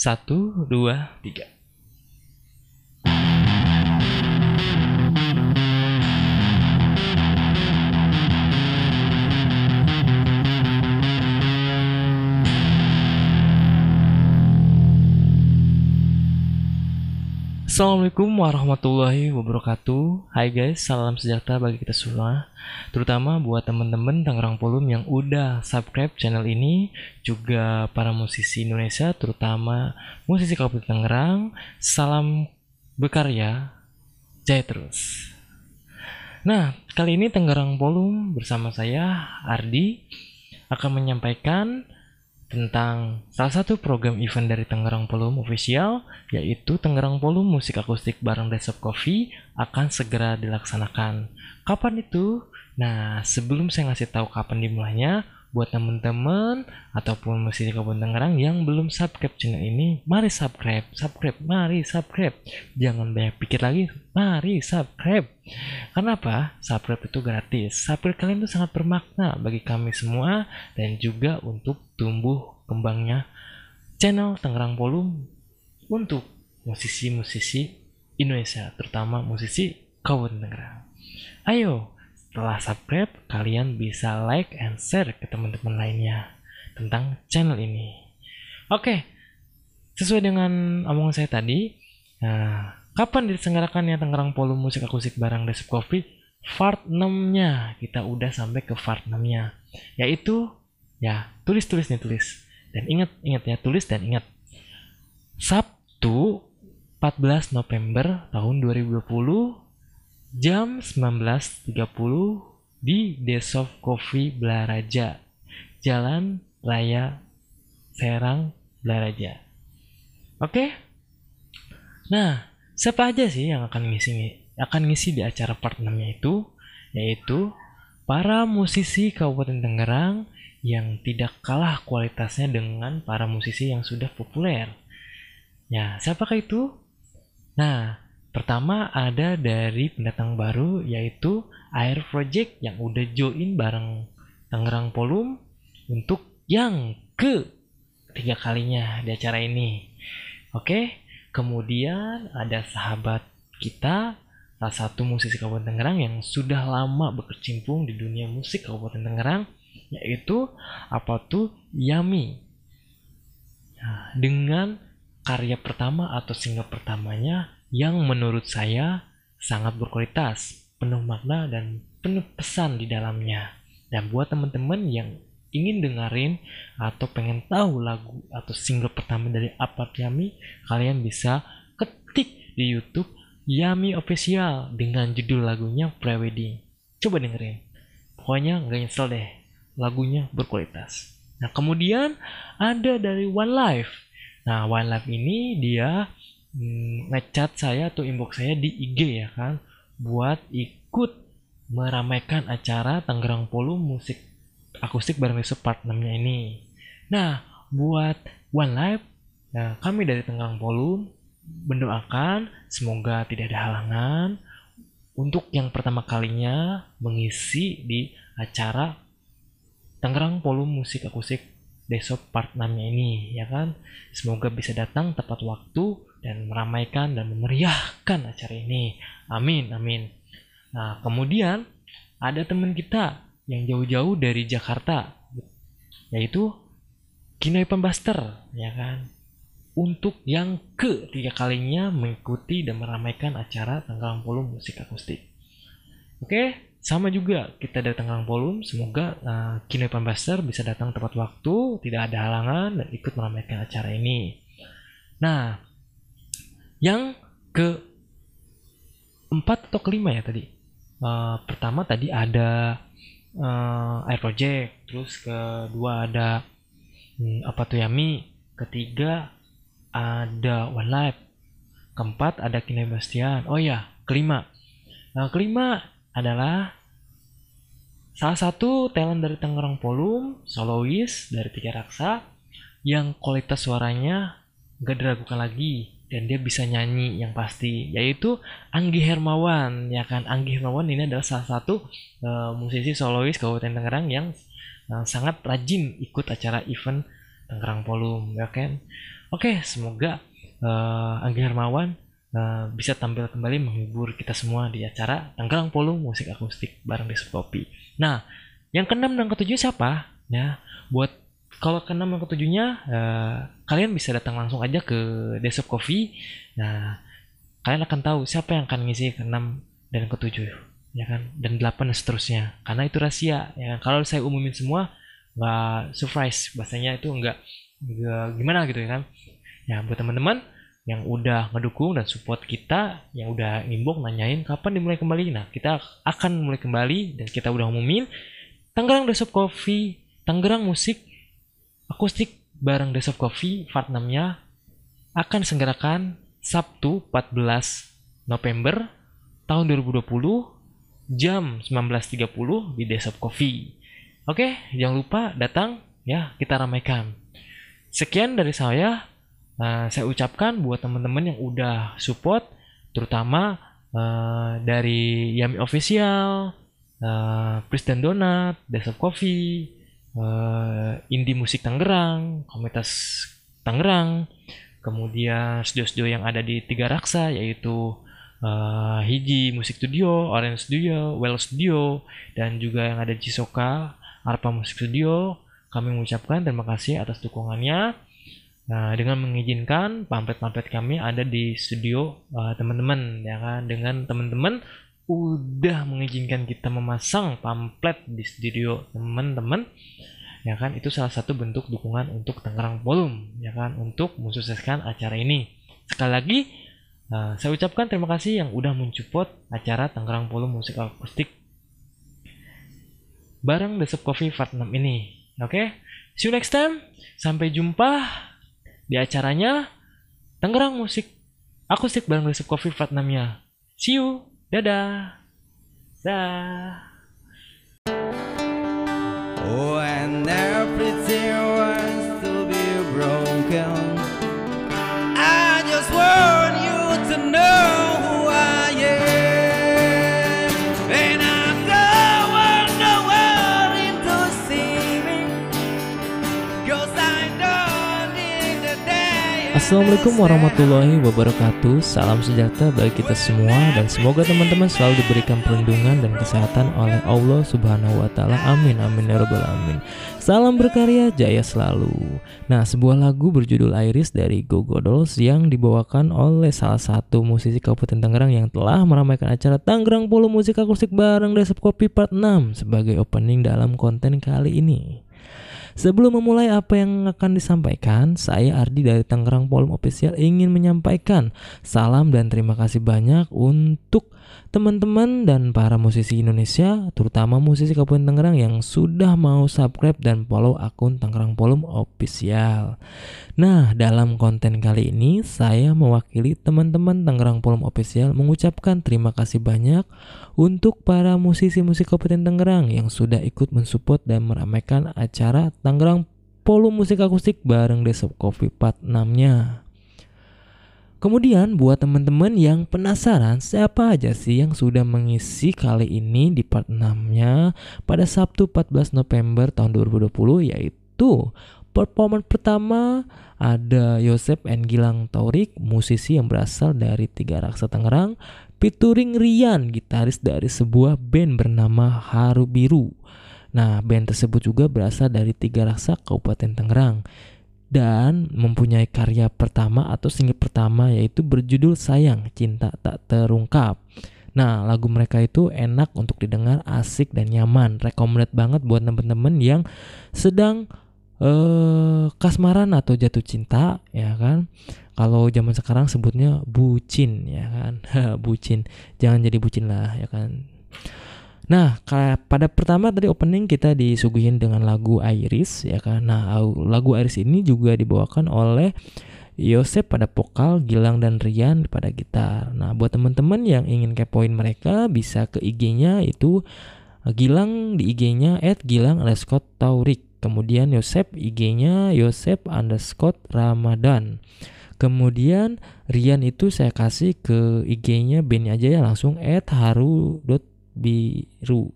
Satu, dua, tiga. Assalamualaikum warahmatullahi wabarakatuh. Hai guys, salam sejahtera bagi kita semua. Terutama buat temen-temen Tangerang Polum yang udah subscribe channel ini Juga para musisi Indonesia, terutama musisi Kabupaten Tangerang Salam berkarya, jaya terus. Nah, kali ini Tangerang Polum bersama saya, Ardi Akan menyampaikan tentang salah satu program event dari Tangerang Polum Official, yaitu Tangerang Polum Musik Akustik bareng Desop Coffee akan segera dilaksanakan. Kapan itu? Nah, sebelum saya ngasih tahu kapan dimulainya, buat teman-teman ataupun musisi Kabupaten Tangerang yang belum subscribe channel ini, mari subscribe, subscribe, mari subscribe. Jangan banyak pikir lagi, mari subscribe. Karena apa? Subscribe itu gratis. Subscribe kalian itu sangat bermakna bagi kami semua dan juga untuk tumbuh kembangnya channel Tangerang Polum untuk musisi-musisi Indonesia, terutama musisi Kabupaten Tangerang. Ayo, setelah subscribe, kalian bisa like and share ke teman-teman lainnya tentang channel ini. Oke, sesuai dengan omongan saya tadi, nah, kapan diselenggarakannya Tangerang Polo Musik Akustik barang Desip Coffee? Part 6-nya, kita udah sampai ke part 6-nya. Yaitu, ya, tulis-tulis nih, tulis. Dan ingat, ingat ya, tulis dan ingat. Sabtu 14 November tahun 2020 jam 19.30 di Desov Coffee Blaraja, Jalan Raya Serang Blaraja. Oke? Nah, siapa aja sih yang akan ngisi akan ngisi di acara part 6 itu? Yaitu para musisi Kabupaten Tangerang yang tidak kalah kualitasnya dengan para musisi yang sudah populer. Ya, siapakah itu? Nah, Pertama ada dari pendatang baru yaitu Air Project yang udah join bareng Tangerang Polum untuk yang ke tiga kalinya di acara ini. Oke, kemudian ada sahabat kita salah satu musisi Kabupaten Tangerang yang sudah lama berkecimpung di dunia musik Kabupaten Tangerang yaitu apa tuh Yami. Nah, dengan karya pertama atau single pertamanya yang menurut saya sangat berkualitas, penuh makna dan penuh pesan di dalamnya. Dan buat teman-teman yang ingin dengerin atau pengen tahu lagu atau single pertama dari Apa Yami, kalian bisa ketik di YouTube Yami Official dengan judul lagunya Prewedding. Coba dengerin. Pokoknya nggak nyesel deh. Lagunya berkualitas. Nah kemudian ada dari One Life. Nah One Life ini dia ngechat saya atau inbox saya di IG ya kan buat ikut meramaikan acara Tangerang Polo musik akustik bareng Yusuf part 6 nya ini. Nah, buat One Life, nah kami dari Tangerang Polo mendoakan semoga tidak ada halangan untuk yang pertama kalinya mengisi di acara Tangerang Polo Musik Akustik Desop part 6 nya ini ya kan. Semoga bisa datang tepat waktu dan meramaikan dan memeriahkan acara ini. Amin, amin. Nah, kemudian ada teman kita yang jauh-jauh dari Jakarta, yaitu Kinoy Pembaster, ya kan? Untuk yang ketiga kalinya mengikuti dan meramaikan acara Tanggal Polum Musik Akustik. Oke, sama juga kita dari Tanggal Polum. Semoga uh, Kinoy Pembaster bisa datang tepat waktu, tidak ada halangan dan ikut meramaikan acara ini. Nah, yang ke empat atau kelima ya tadi? Uh, pertama tadi ada uh, Air Project terus kedua ada hmm, apa tuh Yami? Ketiga ada One Life. Keempat ada Kine Bastian. Oh ya kelima. Nah kelima adalah salah satu talent dari Tangerang Polum solois dari Tiga Raksa yang kualitas suaranya gak diragukan lagi dan dia bisa nyanyi yang pasti yaitu Anggi Hermawan ya kan Anggi Hermawan ini adalah salah satu uh, musisi solois Kabupaten Tangerang yang uh, sangat rajin ikut acara event Tangerang Polum ya kan Oke, semoga uh, Anggi Hermawan uh, bisa tampil kembali menghibur kita semua di acara Tangerang Polo Musik Akustik bareng Desop Kopi. Nah, yang keenam dan ketujuh siapa? Ya, buat kalau keenam dan ketujuhnya uh, kalian bisa datang langsung aja ke Desop Coffee. Nah, kalian akan tahu siapa yang akan ngisi keenam dan ketujuh ya kan? Dan delapan dan seterusnya. Karena itu rahasia ya kan? kalau saya umumin semua nggak surprise. Bahasanya itu nggak nggak gimana gitu ya kan? Ya buat teman-teman yang udah ngedukung dan support kita yang udah ngimbok nanyain kapan dimulai kembali nah kita akan mulai kembali dan kita udah umumin. Tangerang Desop Coffee Tangerang Musik Akustik bareng Desop Coffee part 6 nya akan segerakan Sabtu 14 November tahun 2020 jam 19.30 di Desop Coffee. Oke, jangan lupa datang ya, kita ramaikan. Sekian dari saya. Uh, saya ucapkan buat teman-teman yang udah support, terutama uh, dari Yami Official, uh, Kristen Donat, Desop Coffee, uh, Indie Musik Tangerang, Komunitas Tangerang, kemudian studio-studio yang ada di Tiga Raksa yaitu uh, Hiji Musik Studio, Orange Studio, Well Studio, dan juga yang ada di Cisoka, Arpa Musik Studio. Kami mengucapkan terima kasih atas dukungannya. Nah, dengan mengizinkan pamflet-pamflet kami ada di studio uh, teman-teman, ya kan? Dengan teman-teman udah mengizinkan kita memasang pamflet di studio teman-teman, ya kan? Itu salah satu bentuk dukungan untuk Tangerang Volume, ya kan? Untuk mensukseskan acara ini. Sekali lagi, Nah, saya ucapkan terima kasih yang udah mensupport acara Tangerang Polo Musik Akustik bareng The Sub Coffee Part 6 ini. Oke, okay? see you next time. Sampai jumpa di acaranya Tangerang Musik Akustik bareng The Sub Coffee Part 6-nya. See you. Dadah. Dah. Oh, when everything wants to be broken I just want you to know Assalamualaikum warahmatullahi wabarakatuh Salam sejahtera bagi kita semua Dan semoga teman-teman selalu diberikan perlindungan dan kesehatan oleh Allah subhanahu wa ta'ala Amin amin ya rabbal alamin Salam berkarya, jaya selalu. Nah, sebuah lagu berjudul Iris dari Gogo Dolls yang dibawakan oleh salah satu musisi Kabupaten Tangerang yang telah meramaikan acara Tangerang Polo Musik Akustik bareng Desep Kopi Part 6 sebagai opening dalam konten kali ini. Sebelum memulai apa yang akan disampaikan, saya Ardi dari Tangerang Polo Official ingin menyampaikan salam dan terima kasih banyak untuk teman-teman dan para musisi Indonesia, terutama musisi Kabupaten Tangerang yang sudah mau subscribe dan follow akun Tangerang Polum Official. Nah, dalam konten kali ini saya mewakili teman-teman Tangerang Polum Official mengucapkan terima kasih banyak untuk para musisi-musisi Kabupaten Tangerang yang sudah ikut mensupport dan meramaikan acara Tangerang Polum Musik Akustik bareng Desop Coffee Part 6-nya. Kemudian buat teman-teman yang penasaran siapa aja sih yang sudah mengisi kali ini di part 6-nya pada Sabtu 14 November tahun 2020 yaitu performance pertama ada Yosep N. Gilang Taurik, musisi yang berasal dari Tiga Raksa Tangerang, featuring Rian, gitaris dari sebuah band bernama Haru Biru. Nah, band tersebut juga berasal dari Tiga Raksa Kabupaten Tangerang dan mempunyai karya pertama atau single pertama yaitu berjudul Sayang Cinta Tak Terungkap. Nah, lagu mereka itu enak untuk didengar, asik dan nyaman. Recommended banget buat temen-temen yang sedang uh, kasmaran atau jatuh cinta, ya kan? Kalau zaman sekarang sebutnya bucin, ya kan? bucin. Jangan jadi bucin lah, ya kan? Nah, pada pertama tadi opening kita disuguhin dengan lagu Iris ya kan. Nah, lagu Iris ini juga dibawakan oleh Yosep pada vokal, Gilang dan Rian pada gitar. Nah, buat teman-teman yang ingin kepoin mereka bisa ke IG-nya itu eh, Gilang di IG-nya @gilang underscore taurik. Kemudian Yosep IG-nya Yosep underscore Ramadan. Kemudian Rian itu saya kasih ke IG-nya Ben aja ya langsung @haru biru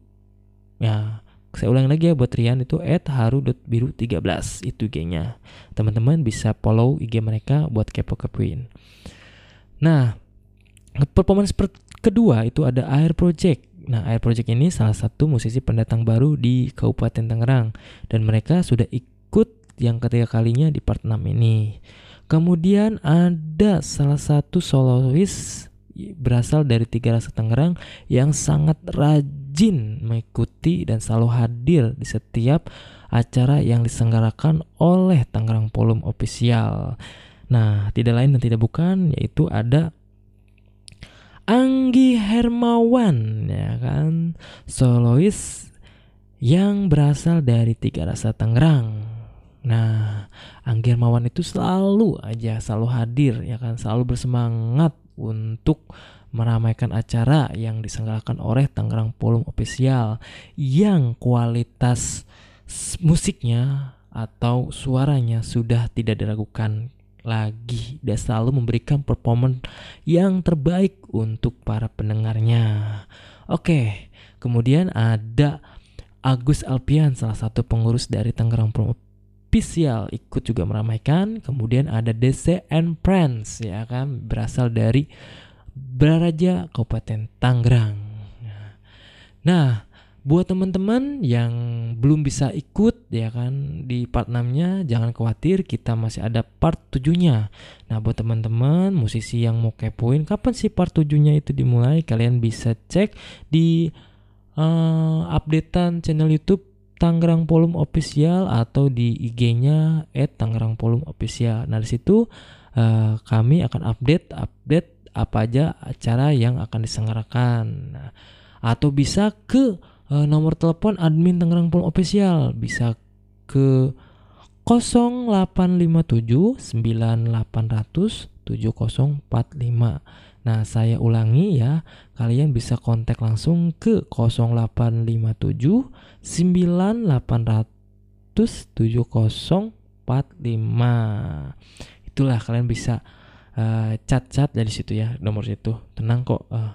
ya Saya ulang lagi ya buat Rian itu @haru.biru13 itu IG-nya. Teman-teman bisa follow IG mereka buat kepo-kepoin. Nah, performance per kedua itu ada Air Project. Nah, Air Project ini salah satu musisi pendatang baru di Kabupaten Tangerang dan mereka sudah ikut yang ketiga kalinya di part 6 ini. Kemudian ada salah satu solois berasal dari Tiga Rasa Tangerang yang sangat rajin mengikuti dan selalu hadir di setiap acara yang diselenggarakan oleh Tangerang Polum Official. Nah, tidak lain dan tidak bukan yaitu ada Anggi Hermawan ya kan, solois yang berasal dari Tiga Rasa Tangerang. Nah, Anggi Hermawan itu selalu aja selalu hadir ya kan, selalu bersemangat untuk meramaikan acara yang diselenggarakan oleh Tangerang Polum Official yang kualitas musiknya atau suaranya sudah tidak diragukan lagi dan selalu memberikan performance yang terbaik untuk para pendengarnya. Oke, kemudian ada Agus Alpian salah satu pengurus dari Tangerang Polum official ikut juga meramaikan. Kemudian ada DC and Friends ya kan berasal dari Braraja Kabupaten Tangerang. Nah, buat teman-teman yang belum bisa ikut ya kan di part 6-nya jangan khawatir kita masih ada part 7-nya. Nah, buat teman-teman musisi yang mau kepoin kapan sih part 7-nya itu dimulai kalian bisa cek di uh, updatean channel YouTube Tangerang Polum Official atau di IG-nya @tangerangpolum_official. Nah, di situ uh, kami akan update update apa aja acara yang akan diselenggarakan. Nah, atau bisa ke uh, nomor telepon admin Tangerang Polum Official, bisa ke 0857 9800 7045. Nah, saya ulangi ya. Kalian bisa kontak langsung ke 0857 9800 7045. Itulah kalian bisa uh, chat-chat dari situ ya, nomor situ. Tenang kok. Uh.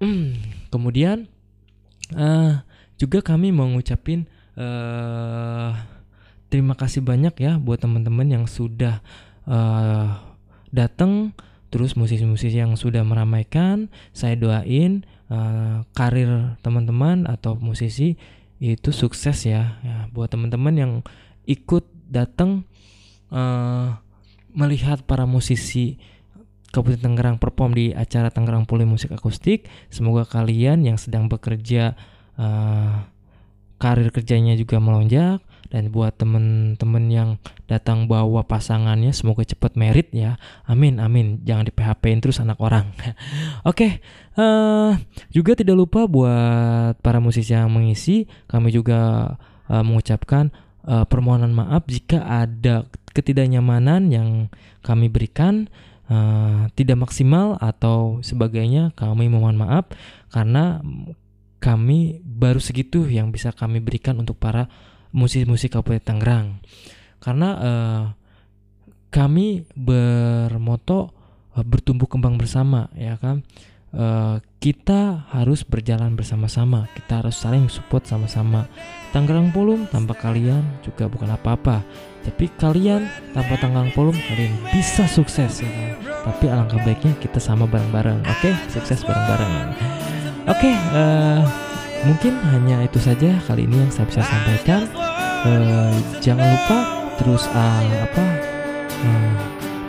Hmm, kemudian uh, juga kami mau ngucapin uh, terima kasih banyak ya buat teman-teman yang sudah uh, datang terus musisi-musisi yang sudah meramaikan saya doain uh, karir teman-teman atau musisi itu sukses ya, ya buat teman-teman yang ikut datang uh, melihat para musisi Kabupaten Tangerang perform di acara Tangerang Poli Musik Akustik. Semoga kalian yang sedang bekerja uh, karir kerjanya juga melonjak dan buat temen-temen yang datang bawa pasangannya semoga cepat merit ya. Amin amin. Jangan di PHP-in terus anak orang. Oke okay, uh, eh, juga tidak lupa buat para musisi yang mengisi kami juga uh, mengucapkan uh, permohonan maaf jika ada ketidaknyamanan yang kami berikan uh, tidak maksimal atau sebagainya kami mohon maaf. Karena kami baru segitu yang bisa kami berikan untuk para musik-musik Kabupaten Tangerang. Karena uh, kami bermoto uh, bertumbuh kembang bersama ya kan? Uh, kita harus berjalan bersama-sama. Kita harus saling support sama-sama. Tangerang Polum tanpa kalian juga bukan apa-apa. Tapi kalian tanpa Tangerang Polum kalian bisa sukses ya kan? Tapi alangkah baiknya kita sama bareng-bareng oke? Okay? sukses bareng-bareng. Oke okay, uh, Mungkin hanya itu saja kali ini yang saya bisa sampaikan. Uh, jangan lupa terus uh, apa uh,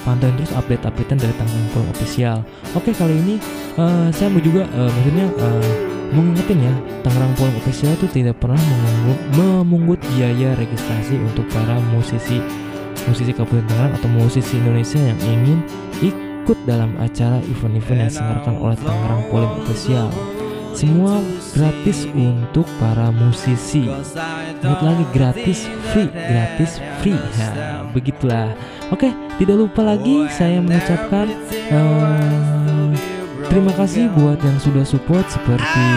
pantauin terus update-updatean dari Tangerang Polo Official. Oke kali ini uh, saya mau juga uh, maksudnya uh, mengingetin ya Tangerang Polo Official itu tidak pernah memungut, memungut biaya registrasi untuk para musisi musisi Kabupaten Tangerang atau musisi Indonesia yang ingin ikut dalam acara event-event yang diselenggarakan oleh Tangerang Polo Official. Semua gratis untuk para musisi. Ingat lagi gratis, free, gratis, free. Nah, begitulah. Oke, tidak lupa lagi saya mengucapkan uh, terima kasih buat yang sudah support seperti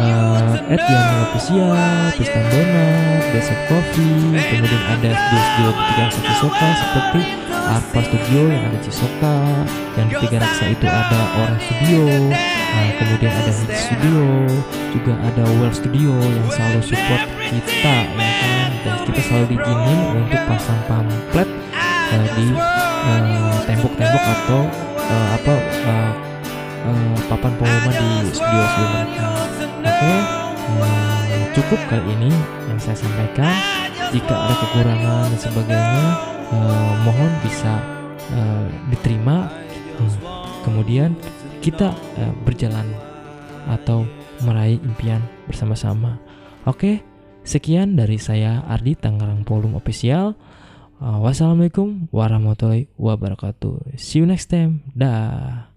uh, Ed Yaman Official, Piston Donat, Desert Coffee, kemudian ada studio-studio ketiga raksa Cisoka seperti Arpa Studio yang ada Cisoka, yang di tiga raksa itu ada Orang Studio, nah, kemudian ada Hit Studio, juga ada Well Studio yang selalu support kita ya kan, dan kita selalu diizinin untuk pasang pamflet uh, di eh, tembok-tembok uh, atau uh, apa uh, uh, papan pengumuman di studio-studio mereka. Oke. Okay? Hmm, cukup kali ini yang saya sampaikan. Jika ada kekurangan dan sebagainya, uh, mohon bisa uh, diterima. Hmm, kemudian kita uh, berjalan atau meraih impian bersama-sama. Oke, sekian dari saya Ardi Tangerang Polum Official. Uh, wassalamualaikum warahmatullahi wabarakatuh. See you next time. Dah.